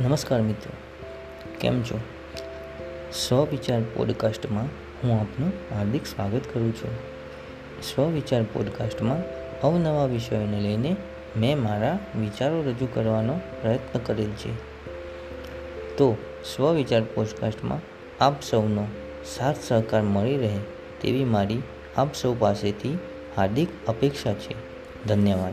નમસ્કાર મિત્રો, કેમ છો? સ્વવિચાર પોડકાસ્ટમાં હું આપનું હાર્દિક સ્વાગત કરું છું. સ્વવિચાર પોડકાસ્ટમાં અવનવા વિષયોને લઈને મેં મારા વિચારો રજૂ કરવાનો પ્રયત્ન કરેલ છે. તો સ્વવિચાર પોડકાસ્ટમાં આપ સૌનો સાથ સહકાર મળી રહે તેવી મારી આપ સૌ પાસેથી હાર્દિક અપેક્ષા છે. ધન્યવાદ.